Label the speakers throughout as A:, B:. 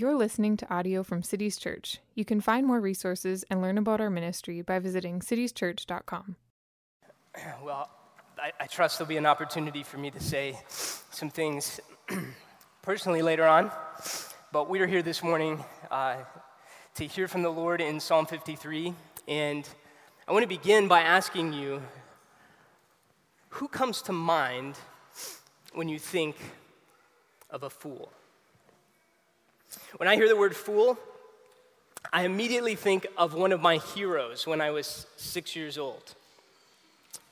A: You're listening to audio from Cities Church. You can find more resources and learn about our ministry by visiting citieschurch.com.
B: Well, I, I, trust there'll be an opportunity for me to say some things personally later on, but we are here this morning uh, to hear from the Lord in Psalm 53, and I want to begin by asking you who comes to mind when you think of a fool? When I hear the word fool, I immediately think of one of my heroes when I was six years old,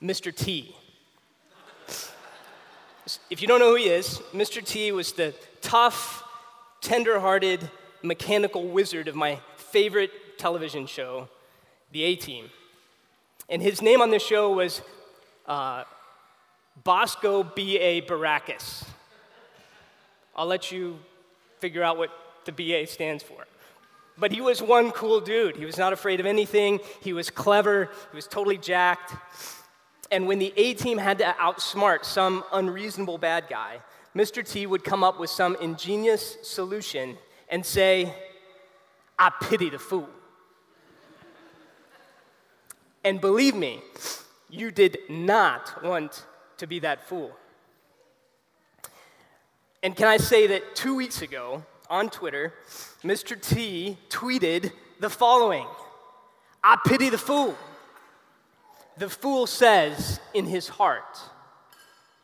B: Mr. T. If you don't know who he is, Mr. T was the tough, tender hearted, mechanical wizard of my favorite television show, The A Team. And his name on the show was uh, Bosco B.A. Baracus. I'll let you figure out what the BA stands for. But he was one cool dude. He was not afraid of anything. He was clever. He was totally jacked. And when the A team had to outsmart some unreasonable bad guy, Mr. T would come up with some ingenious solution and say, I pity the fool. And believe me, you did not want to be that fool. And can I say that two weeks ago, on Twitter, Mr. T tweeted the following I pity the fool. The fool says in his heart,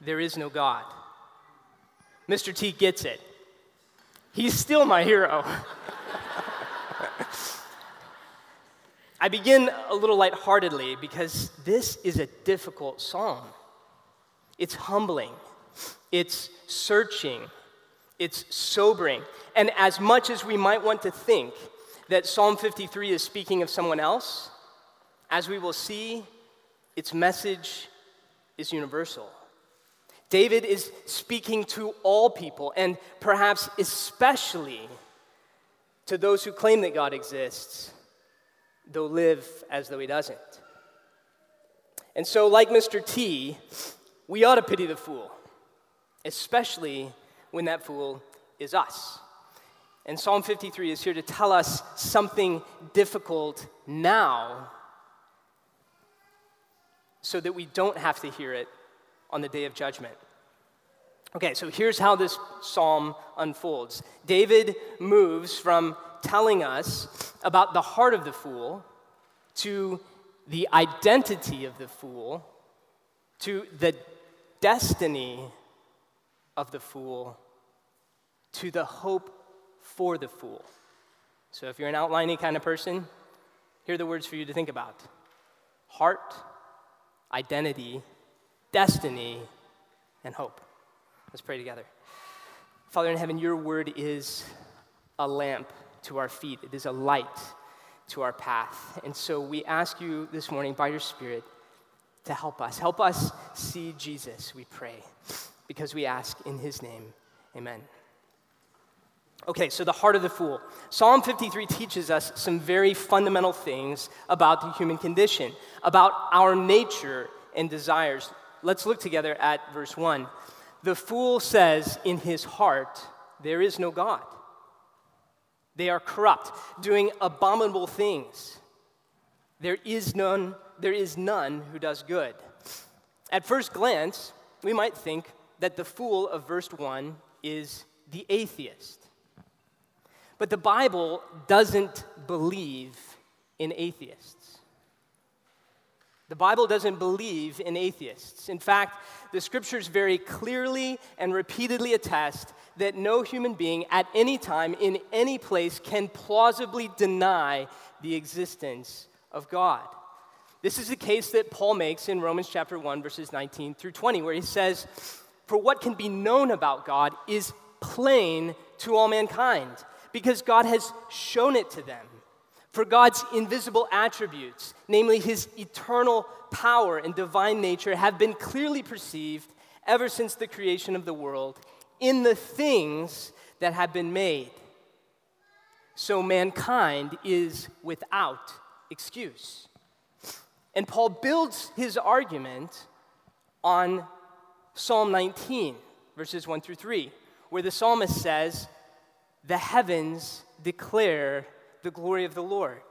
B: There is no God. Mr. T gets it. He's still my hero. I begin a little lightheartedly because this is a difficult psalm. It's humbling, it's searching, it's sobering. And as much as we might want to think that Psalm 53 is speaking of someone else, as we will see, its message is universal. David is speaking to all people, and perhaps especially to those who claim that God exists, though live as though he doesn't. And so, like Mr. T, we ought to pity the fool, especially when that fool is us. And Psalm 53 is here to tell us something difficult now so that we don't have to hear it on the day of judgment. Okay, so here's how this psalm unfolds David moves from telling us about the heart of the fool to the identity of the fool to the destiny of the fool to the hope for the fool. So if you're an outlining kind of person, here are the words for you to think about heart, identity, destiny, and hope. Let's pray together. Father in heaven, your word is a lamp to our feet, it is a light to our path. And so we ask you this morning by your Spirit to help us. Help us see Jesus, we pray, because we ask in his name. Amen. Okay, so the heart of the fool. Psalm 53 teaches us some very fundamental things about the human condition, about our nature and desires. Let's look together at verse 1. The fool says in his heart, There is no God. They are corrupt, doing abominable things. There is none, there is none who does good. At first glance, we might think that the fool of verse 1 is the atheist. But the Bible doesn't believe in atheists. The Bible doesn't believe in atheists. In fact, the scriptures very clearly and repeatedly attest that no human being at any time, in any place, can plausibly deny the existence of God. This is the case that Paul makes in Romans chapter 1, verses 19 through 20, where he says, For what can be known about God is plain to all mankind because God has shown it to them. For God's invisible attributes, namely his eternal power and divine nature, have been clearly perceived ever since the creation of the world in the things that have been made. So mankind is without excuse. And Paul builds his argument on Psalm 19, verses 1 through 3, where the psalmist says, the heavens declare the glory of the Lord.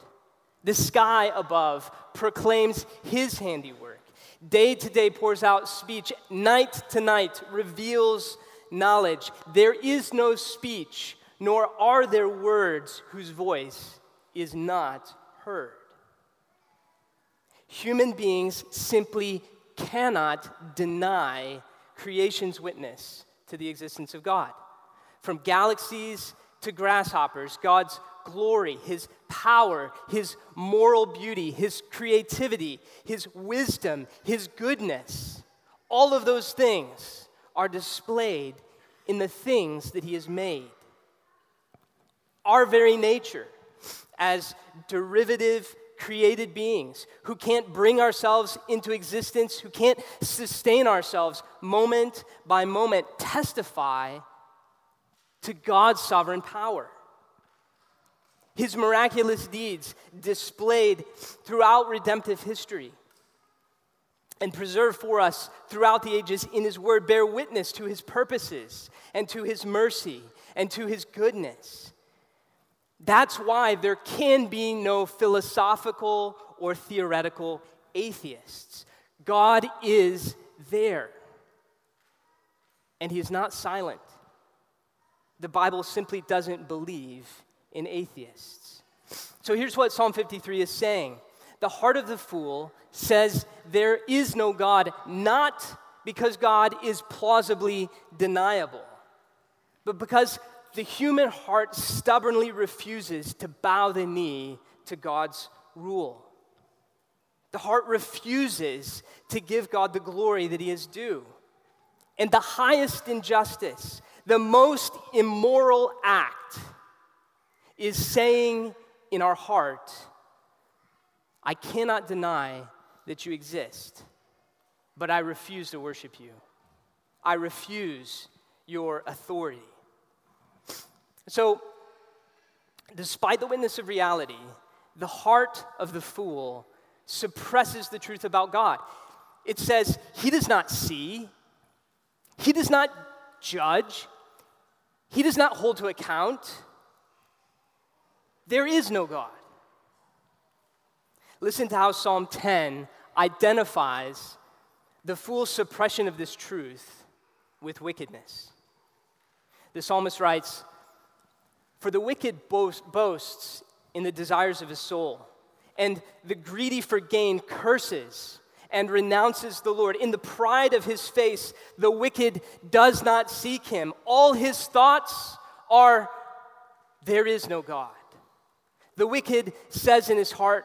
B: The sky above proclaims his handiwork. Day to day pours out speech. Night to night reveals knowledge. There is no speech, nor are there words whose voice is not heard. Human beings simply cannot deny creation's witness to the existence of God. From galaxies to grasshoppers, God's glory, His power, His moral beauty, His creativity, His wisdom, His goodness, all of those things are displayed in the things that He has made. Our very nature, as derivative created beings who can't bring ourselves into existence, who can't sustain ourselves moment by moment, testify to God's sovereign power. His miraculous deeds displayed throughout redemptive history and preserved for us throughout the ages in His Word bear witness to His purposes and to His mercy and to His goodness. That's why there can be no philosophical or theoretical atheists. God is there, and He is not silent. The Bible simply doesn't believe in atheists. So here's what Psalm 53 is saying The heart of the fool says there is no God, not because God is plausibly deniable, but because the human heart stubbornly refuses to bow the knee to God's rule. The heart refuses to give God the glory that He is due. And the highest injustice, the most immoral act, is saying in our heart, I cannot deny that you exist, but I refuse to worship you. I refuse your authority. So, despite the witness of reality, the heart of the fool suppresses the truth about God. It says, He does not see, He does not judge, He does not hold to account. There is no God. Listen to how Psalm 10 identifies the fool's suppression of this truth with wickedness. The psalmist writes, For the wicked boast, boasts in the desires of his soul, and the greedy for gain curses and renounces the Lord. In the pride of his face, the wicked does not seek him. All his thoughts are, There is no God. The wicked says in his heart,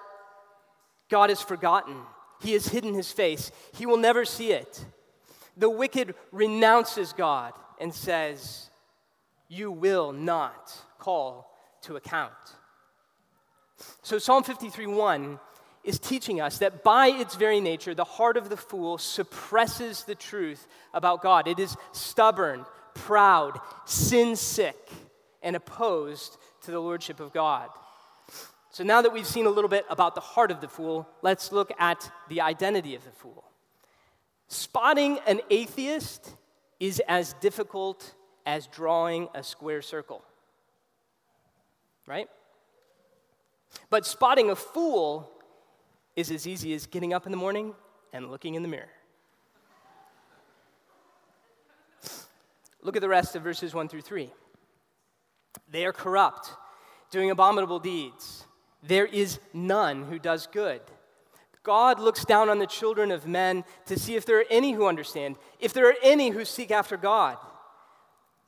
B: God is forgotten. He has hidden his face. He will never see it. The wicked renounces God and says, You will not call to account. So, Psalm 53 1 is teaching us that by its very nature, the heart of the fool suppresses the truth about God. It is stubborn, proud, sin sick, and opposed to the lordship of God. So now that we've seen a little bit about the heart of the fool, let's look at the identity of the fool. Spotting an atheist is as difficult as drawing a square circle. Right? But spotting a fool is as easy as getting up in the morning and looking in the mirror. Look at the rest of verses 1 through 3. They are corrupt, doing abominable deeds. There is none who does good. God looks down on the children of men to see if there are any who understand, if there are any who seek after God.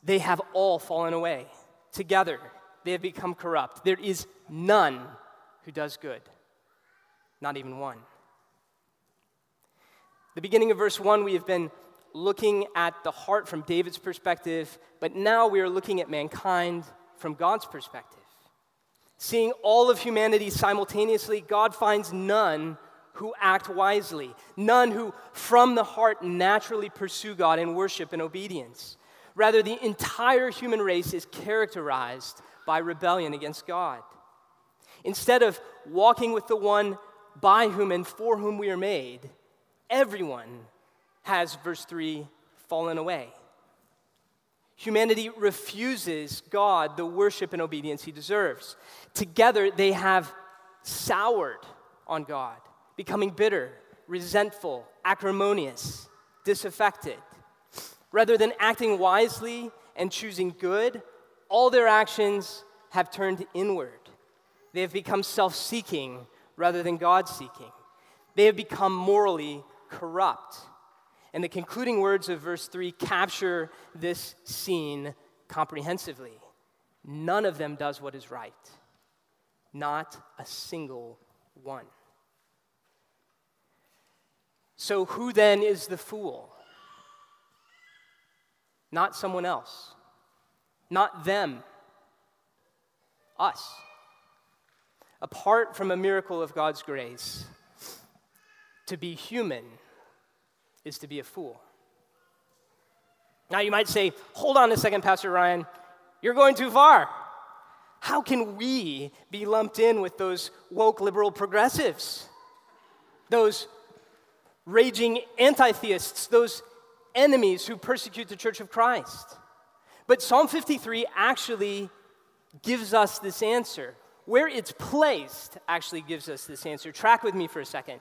B: They have all fallen away. Together, they have become corrupt. There is none who does good, not even one. The beginning of verse 1, we have been looking at the heart from David's perspective, but now we are looking at mankind from God's perspective. Seeing all of humanity simultaneously, God finds none who act wisely, none who from the heart naturally pursue God in worship and obedience. Rather, the entire human race is characterized by rebellion against God. Instead of walking with the one by whom and for whom we are made, everyone has, verse 3, fallen away. Humanity refuses God the worship and obedience he deserves. Together, they have soured on God, becoming bitter, resentful, acrimonious, disaffected. Rather than acting wisely and choosing good, all their actions have turned inward. They have become self seeking rather than God seeking. They have become morally corrupt. And the concluding words of verse 3 capture this scene comprehensively. None of them does what is right, not a single one. So, who then is the fool? Not someone else, not them, us. Apart from a miracle of God's grace, to be human is to be a fool. Now, you might say, hold on a second, Pastor Ryan, you're going too far. How can we be lumped in with those woke liberal progressives? Those raging anti theists, those enemies who persecute the church of Christ? But Psalm 53 actually gives us this answer where it's placed actually gives us this answer. Track with me for a second.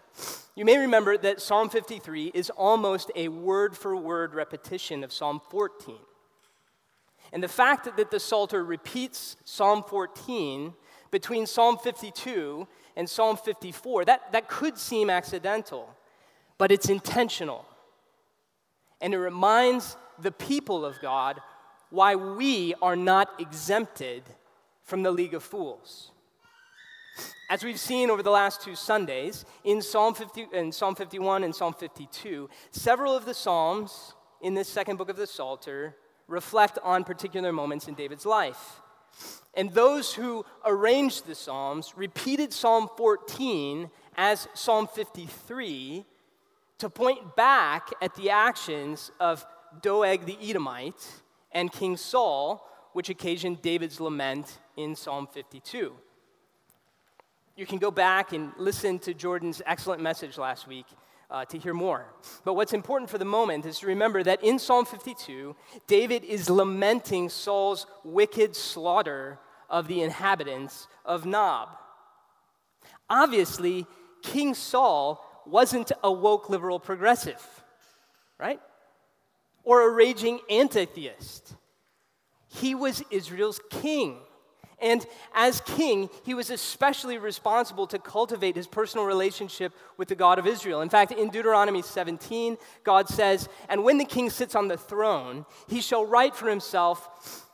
B: You may remember that Psalm 53 is almost a word for word repetition of Psalm 14. And the fact that the Psalter repeats Psalm 14 between Psalm 52 and Psalm 54, that, that could seem accidental, but it's intentional. And it reminds the people of God why we are not exempted from the League of Fools. As we've seen over the last two Sundays, in Psalm, 50, in Psalm 51 and Psalm 52, several of the Psalms in this second book of the Psalter reflect on particular moments in David's life. And those who arranged the Psalms repeated Psalm 14 as Psalm 53 to point back at the actions of Doeg the Edomite and King Saul, which occasioned David's lament in Psalm 52. You can go back and listen to Jordan's excellent message last week uh, to hear more. But what's important for the moment is to remember that in Psalm 52, David is lamenting Saul's wicked slaughter of the inhabitants of Nob. Obviously, King Saul wasn't a woke liberal progressive, right? Or a raging anti theist. He was Israel's king. And as king, he was especially responsible to cultivate his personal relationship with the God of Israel. In fact, in Deuteronomy 17, God says, And when the king sits on the throne, he shall write for himself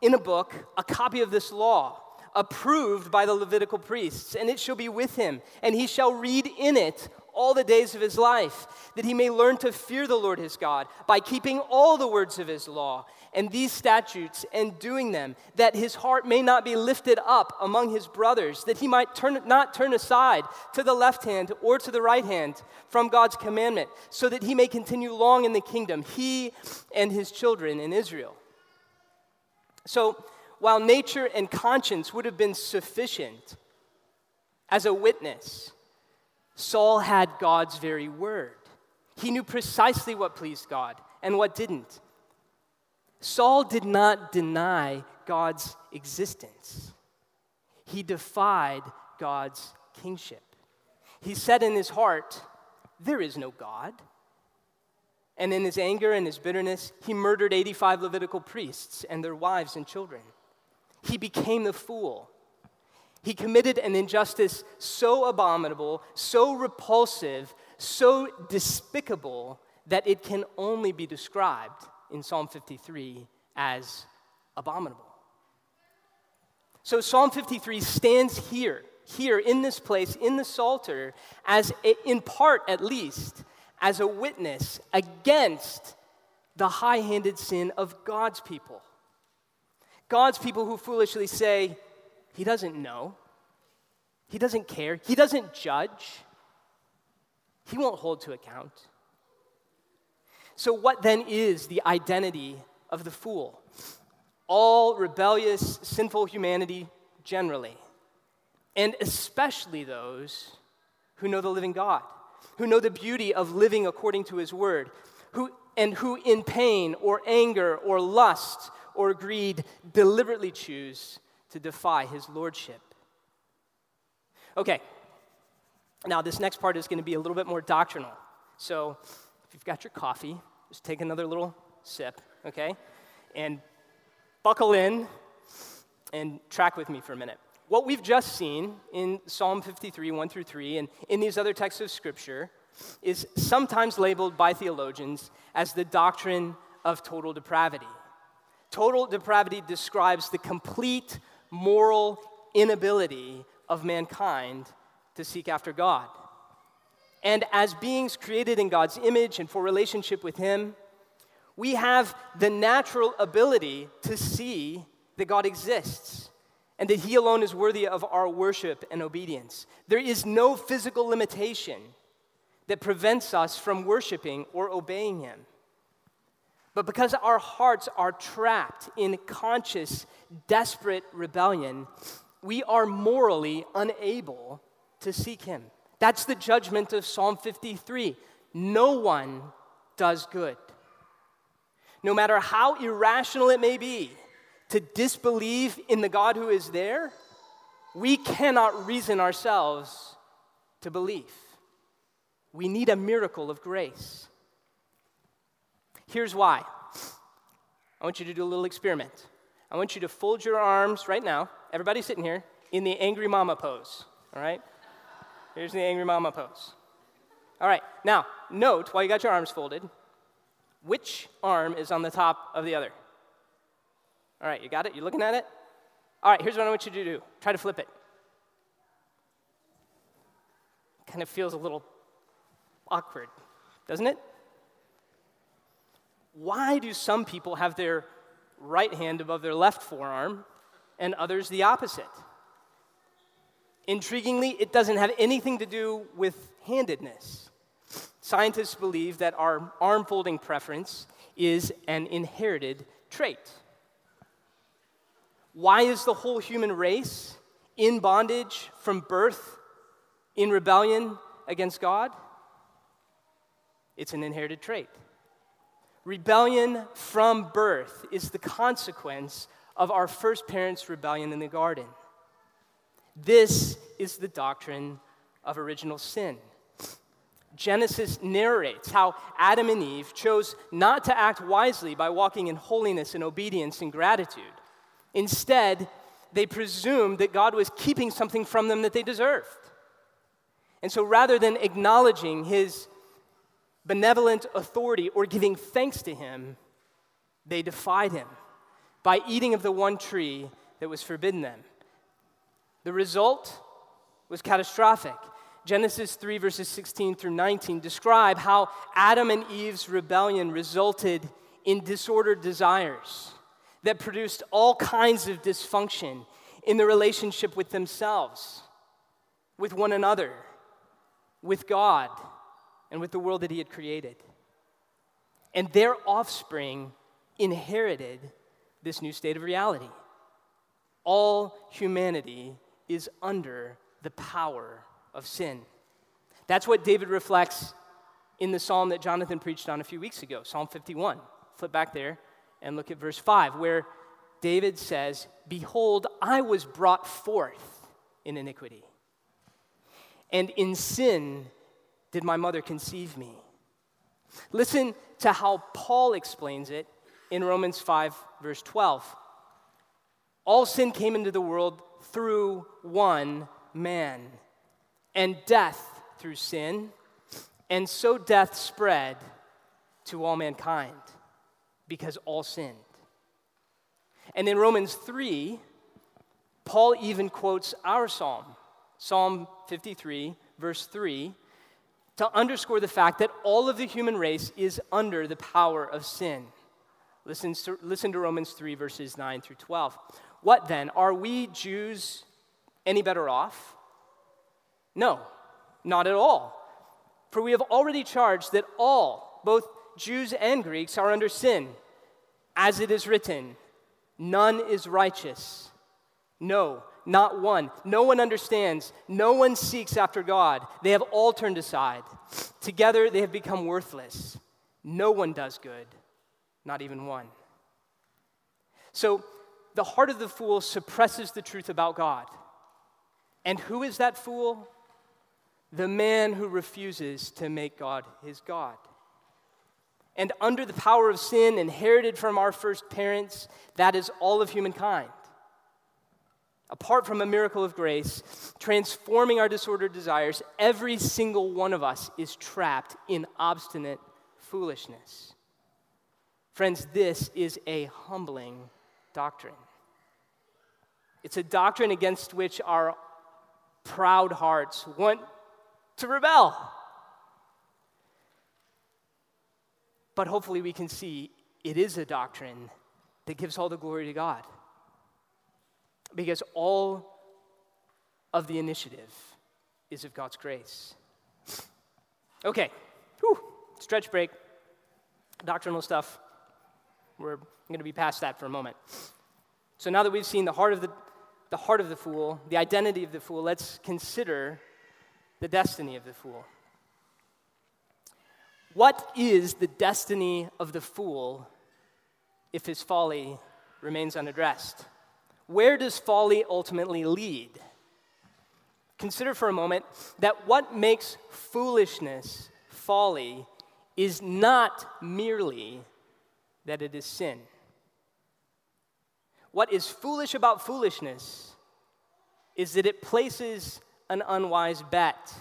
B: in a book a copy of this law, approved by the Levitical priests, and it shall be with him, and he shall read in it all the days of his life, that he may learn to fear the Lord his God by keeping all the words of his law and these statutes and doing them, that his heart may not be lifted up among his brothers, that he might turn, not turn aside to the left hand or to the right hand from God's commandment, so that he may continue long in the kingdom, he and his children in Israel. So, while nature and conscience would have been sufficient as a witness, Saul had God's very word. He knew precisely what pleased God and what didn't. Saul did not deny God's existence, he defied God's kingship. He said in his heart, There is no God. And in his anger and his bitterness, he murdered 85 Levitical priests and their wives and children. He became the fool he committed an injustice so abominable, so repulsive, so despicable that it can only be described in Psalm 53 as abominable. So Psalm 53 stands here, here in this place, in the Psalter, as a, in part at least, as a witness against the high handed sin of God's people. God's people who foolishly say, he doesn't know. He doesn't care. He doesn't judge. He won't hold to account. So, what then is the identity of the fool? All rebellious, sinful humanity generally, and especially those who know the living God, who know the beauty of living according to his word, who and who in pain or anger or lust or greed deliberately choose to defy his lordship. Okay, now this next part is going to be a little bit more doctrinal. So you've got your coffee, just take another little sip, okay? And buckle in and track with me for a minute. What we've just seen in Psalm 53, 1 through 3, and in these other texts of Scripture is sometimes labeled by theologians as the doctrine of total depravity. Total depravity describes the complete moral inability of mankind to seek after God. And as beings created in God's image and for relationship with Him, we have the natural ability to see that God exists and that He alone is worthy of our worship and obedience. There is no physical limitation that prevents us from worshiping or obeying Him. But because our hearts are trapped in conscious, desperate rebellion, we are morally unable to seek Him. That's the judgment of Psalm 53. No one does good. No matter how irrational it may be to disbelieve in the God who is there, we cannot reason ourselves to believe. We need a miracle of grace. Here's why. I want you to do a little experiment. I want you to fold your arms right now, everybody sitting here, in the angry mama pose, all right? Here's the angry mama pose. All right, now, note while you got your arms folded, which arm is on the top of the other? All right, you got it? You looking at it? All right, here's what I want you to do try to flip it. Kind of feels a little awkward, doesn't it? Why do some people have their right hand above their left forearm and others the opposite? Intriguingly, it doesn't have anything to do with handedness. Scientists believe that our arm folding preference is an inherited trait. Why is the whole human race in bondage from birth, in rebellion against God? It's an inherited trait. Rebellion from birth is the consequence of our first parents' rebellion in the garden. This is the doctrine of original sin. Genesis narrates how Adam and Eve chose not to act wisely by walking in holiness and obedience and gratitude. Instead, they presumed that God was keeping something from them that they deserved. And so rather than acknowledging his benevolent authority or giving thanks to him, they defied him by eating of the one tree that was forbidden them. The result was catastrophic. Genesis 3, verses 16 through 19 describe how Adam and Eve's rebellion resulted in disordered desires that produced all kinds of dysfunction in the relationship with themselves, with one another, with God, and with the world that He had created. And their offspring inherited this new state of reality. All humanity is under the power of sin. That's what David reflects in the psalm that Jonathan preached on a few weeks ago, Psalm 51. Flip back there and look at verse 5, where David says, Behold, I was brought forth in iniquity, and in sin did my mother conceive me. Listen to how Paul explains it in Romans 5, verse 12. All sin came into the world through one man, and death through sin, and so death spread to all mankind because all sinned. And in Romans 3, Paul even quotes our psalm, Psalm 53, verse 3, to underscore the fact that all of the human race is under the power of sin. Listen to, listen to Romans 3, verses 9 through 12. What then? Are we Jews any better off? No, not at all. For we have already charged that all, both Jews and Greeks, are under sin. As it is written, none is righteous. No, not one. No one understands. No one seeks after God. They have all turned aside. Together they have become worthless. No one does good, not even one. So, the heart of the fool suppresses the truth about God. And who is that fool? The man who refuses to make God his God. And under the power of sin inherited from our first parents, that is all of humankind. Apart from a miracle of grace, transforming our disordered desires, every single one of us is trapped in obstinate foolishness. Friends, this is a humbling doctrine. It's a doctrine against which our proud hearts want to rebel. But hopefully, we can see it is a doctrine that gives all the glory to God. Because all of the initiative is of God's grace. Okay, Whew. stretch break, doctrinal stuff. We're going to be past that for a moment. So now that we've seen the heart of the, the heart of the fool, the identity of the fool, let's consider the destiny of the fool. What is the destiny of the fool if his folly remains unaddressed? Where does folly ultimately lead? Consider for a moment that what makes foolishness folly is not merely that it is sin. What is foolish about foolishness is that it places an unwise bet.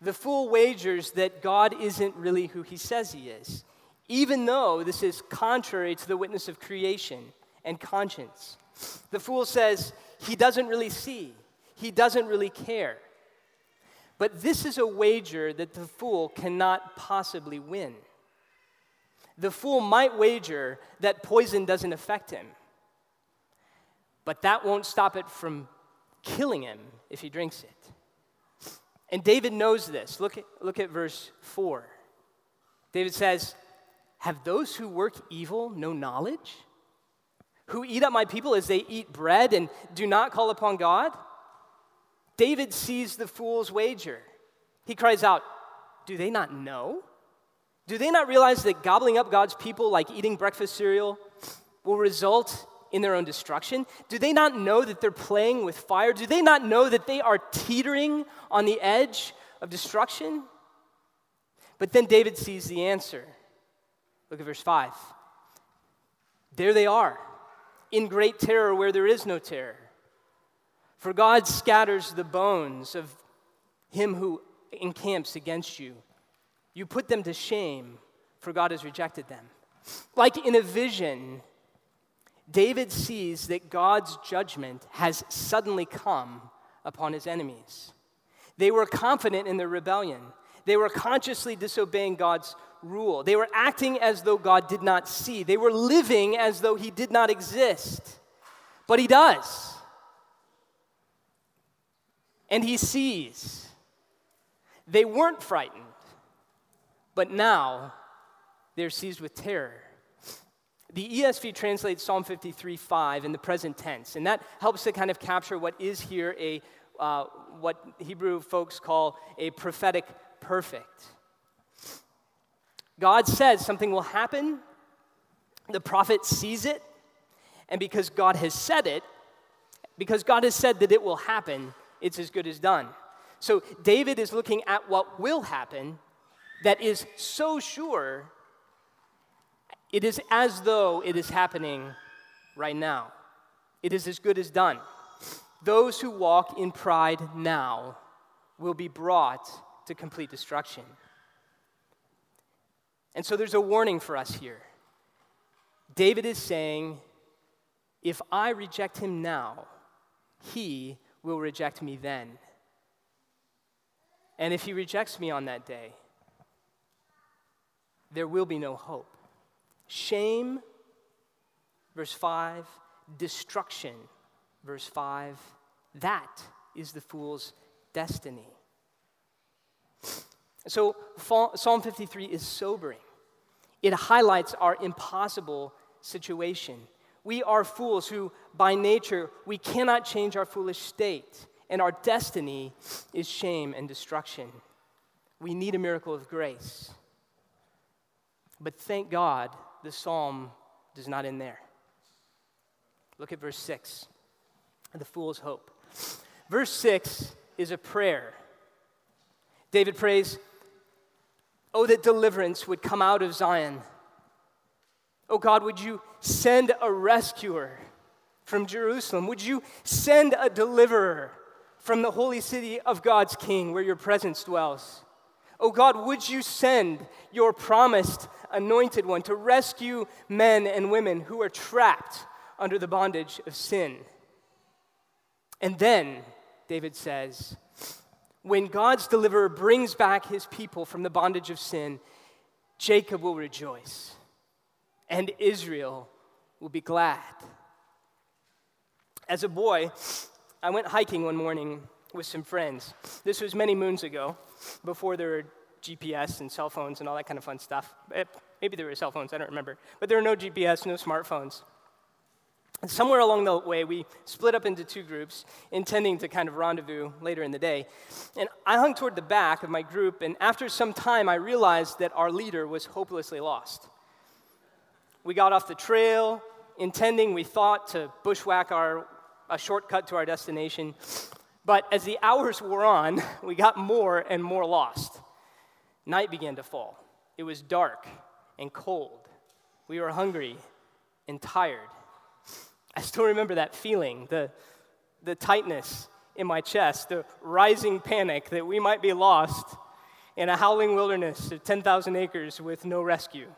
B: The fool wagers that God isn't really who he says he is, even though this is contrary to the witness of creation and conscience. The fool says he doesn't really see, he doesn't really care. But this is a wager that the fool cannot possibly win. The fool might wager that poison doesn't affect him, but that won't stop it from killing him if he drinks it. And David knows this. Look at, look at verse 4. David says, Have those who work evil no knowledge? Who eat up my people as they eat bread and do not call upon God? David sees the fool's wager. He cries out, Do they not know? Do they not realize that gobbling up God's people like eating breakfast cereal will result in their own destruction? Do they not know that they're playing with fire? Do they not know that they are teetering on the edge of destruction? But then David sees the answer. Look at verse 5. There they are, in great terror where there is no terror. For God scatters the bones of him who encamps against you. You put them to shame, for God has rejected them. Like in a vision, David sees that God's judgment has suddenly come upon his enemies. They were confident in their rebellion, they were consciously disobeying God's rule. They were acting as though God did not see, they were living as though he did not exist. But he does. And he sees. They weren't frightened, but now they're seized with terror. The ESV translates Psalm 53 5 in the present tense, and that helps to kind of capture what is here a uh, what Hebrew folks call a prophetic perfect. God says something will happen, the prophet sees it, and because God has said it, because God has said that it will happen, it's as good as done. So David is looking at what will happen that is so sure it is as though it is happening right now. It is as good as done. Those who walk in pride now will be brought to complete destruction. And so there's a warning for us here. David is saying, if I reject him now, he will reject me then. And if he rejects me on that day, there will be no hope. Shame, verse 5, destruction, verse 5. That is the fool's destiny. So, Psalm 53 is sobering. It highlights our impossible situation. We are fools who, by nature, we cannot change our foolish state, and our destiny is shame and destruction. We need a miracle of grace. But thank God the psalm does not end there. Look at verse 6 the fool's hope. Verse 6 is a prayer. David prays, Oh, that deliverance would come out of Zion. Oh God, would you send a rescuer from Jerusalem? Would you send a deliverer from the holy city of God's King where your presence dwells? Oh God, would you send your promised anointed one to rescue men and women who are trapped under the bondage of sin? And then, David says, when God's deliverer brings back his people from the bondage of sin, Jacob will rejoice and Israel will be glad. As a boy, I went hiking one morning with some friends. This was many moons ago, before there were GPS and cell phones and all that kind of fun stuff. Eh, maybe there were cell phones, I don't remember. But there were no GPS, no smartphones. And somewhere along the way, we split up into two groups, intending to kind of rendezvous later in the day. And I hung toward the back of my group, and after some time, I realized that our leader was hopelessly lost. We got off the trail, intending, we thought, to bushwhack our, a shortcut to our destination. But as the hours wore on, we got more and more lost. Night began to fall. It was dark and cold. We were hungry and tired. I still remember that feeling, the, the tightness in my chest, the rising panic that we might be lost in a howling wilderness of 10,000 acres with no rescue.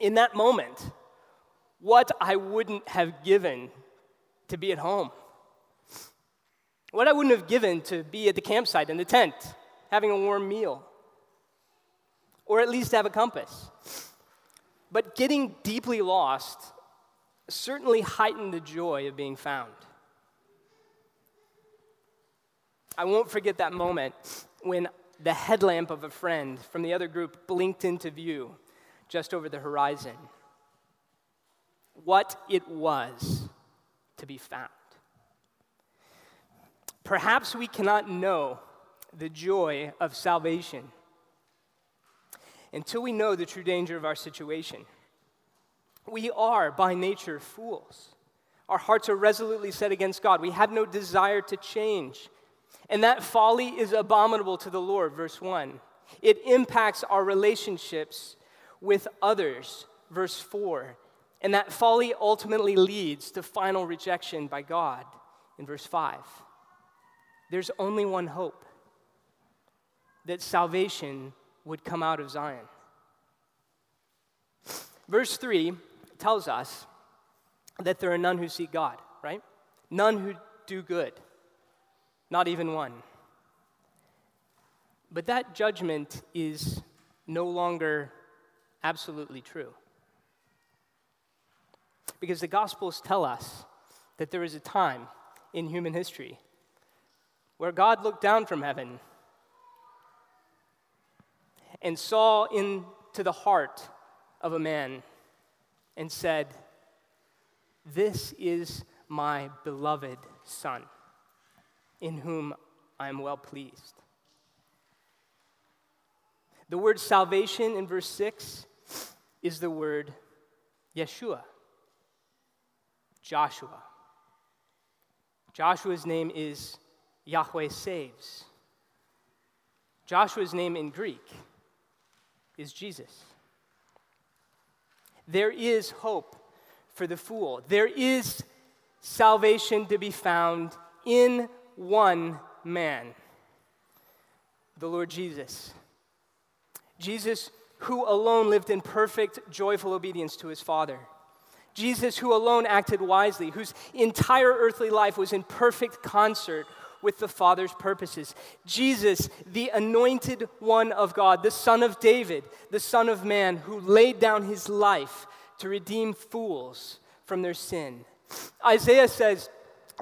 B: In that moment, what I wouldn't have given to be at home, what I wouldn't have given to be at the campsite in the tent, having a warm meal, or at least have a compass. But getting deeply lost certainly heightened the joy of being found. I won't forget that moment when the headlamp of a friend from the other group blinked into view just over the horizon. What it was to be found. Perhaps we cannot know the joy of salvation until we know the true danger of our situation. We are, by nature, fools. Our hearts are resolutely set against God. We have no desire to change. And that folly is abominable to the Lord, verse 1. It impacts our relationships with others, verse 4. And that folly ultimately leads to final rejection by God, in verse 5. There's only one hope that salvation would come out of Zion. Verse 3 tells us that there are none who seek God, right? None who do good, not even one. But that judgment is no longer absolutely true. Because the Gospels tell us that there is a time in human history where God looked down from heaven and saw into the heart of a man and said, This is my beloved Son, in whom I am well pleased. The word salvation in verse 6 is the word Yeshua, Joshua. Joshua's name is Yahweh saves. Joshua's name in Greek is Jesus. There is hope for the fool. There is salvation to be found in one man, the Lord Jesus. Jesus, who alone lived in perfect, joyful obedience to his Father. Jesus, who alone acted wisely, whose entire earthly life was in perfect concert with the Father's purposes. Jesus, the anointed one of God, the Son of David, the Son of Man, who laid down his life to redeem fools from their sin. Isaiah says,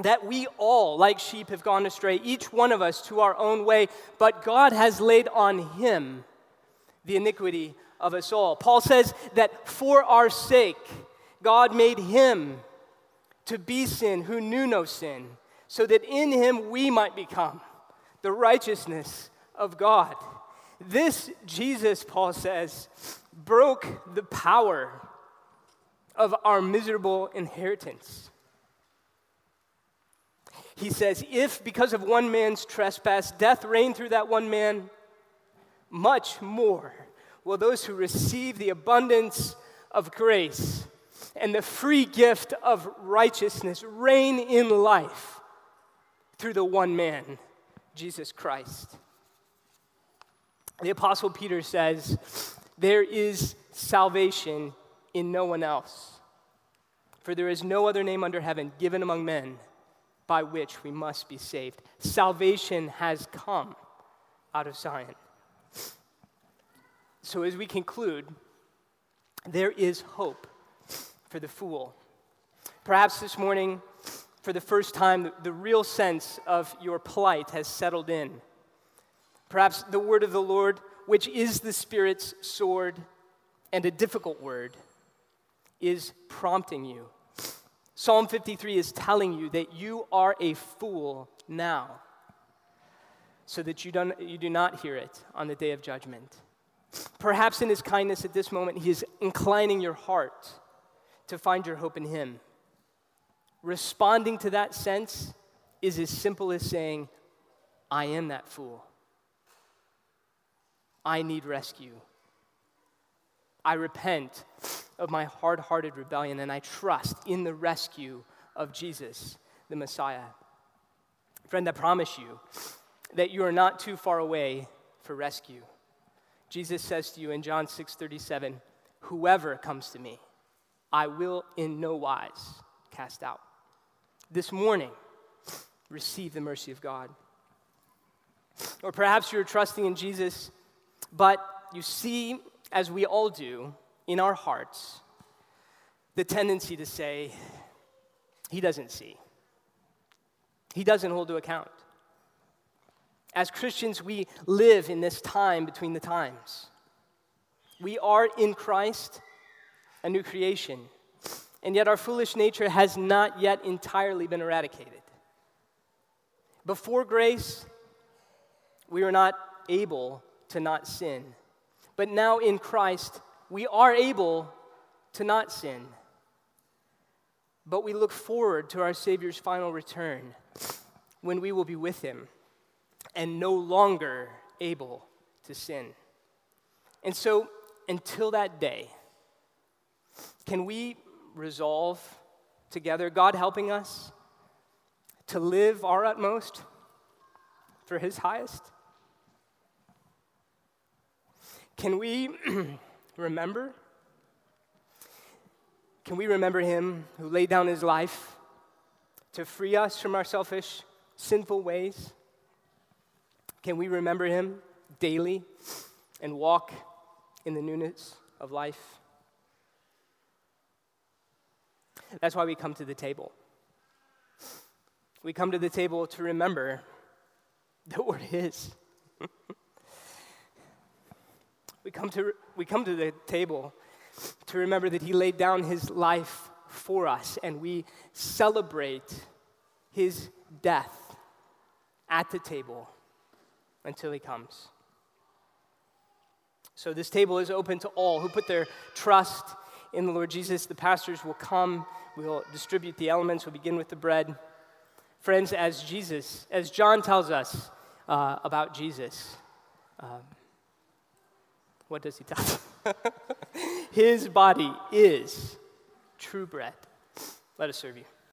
B: that we all, like sheep, have gone astray, each one of us to our own way, but God has laid on him the iniquity of us all. Paul says that for our sake, God made him to be sin who knew no sin, so that in him we might become the righteousness of God. This Jesus, Paul says, broke the power of our miserable inheritance. He says, If because of one man's trespass death reigned through that one man, much more will those who receive the abundance of grace and the free gift of righteousness reign in life through the one man, Jesus Christ. The Apostle Peter says, There is salvation in no one else, for there is no other name under heaven given among men by which we must be saved. Salvation has come out of Zion. So, as we conclude, there is hope for the fool. Perhaps this morning, for the first time, the real sense of your plight has settled in. Perhaps the word of the Lord, which is the Spirit's sword and a difficult word, is prompting you Psalm 53 is telling you that you are a fool now, so that you, don't, you do not hear it on the day of judgment. Perhaps in his kindness at this moment, he is inclining your heart to find your hope in him. Responding to that sense is as simple as saying, I am that fool. I need rescue. I repent of my hard hearted rebellion and I trust in the rescue of Jesus, the Messiah. Friend, I promise you that you are not too far away for rescue. Jesus says to you in John 6 37, Whoever comes to me, I will in no wise cast out. This morning, receive the mercy of God. Or perhaps you're trusting in Jesus, but you see as we all do in our hearts, the tendency to say, He doesn't see, He doesn't hold to account. As Christians, we live in this time between the times. We are in Christ a new creation, and yet our foolish nature has not yet entirely been eradicated. Before grace, we were not able to not sin. But now in Christ, we are able to not sin. But we look forward to our Savior's final return when we will be with Him and no longer able to sin. And so, until that day, can we resolve together, God helping us, to live our utmost for His highest? Can we remember? Can we remember him who laid down his life to free us from our selfish, sinful ways? Can we remember him daily and walk in the newness of life? That's why we come to the table. We come to the table to remember that we're his. We come to, we come to the table to remember that He laid down His life for us, and we celebrate His death at the table until He comes. So, this table is open to all who put their trust in the Lord Jesus. The pastors will come, we'll distribute the elements, we'll begin with the bread. Friends, as Jesus, as John tells us uh, about Jesus, um, what does he tell us? His body is true bread. Let us serve you.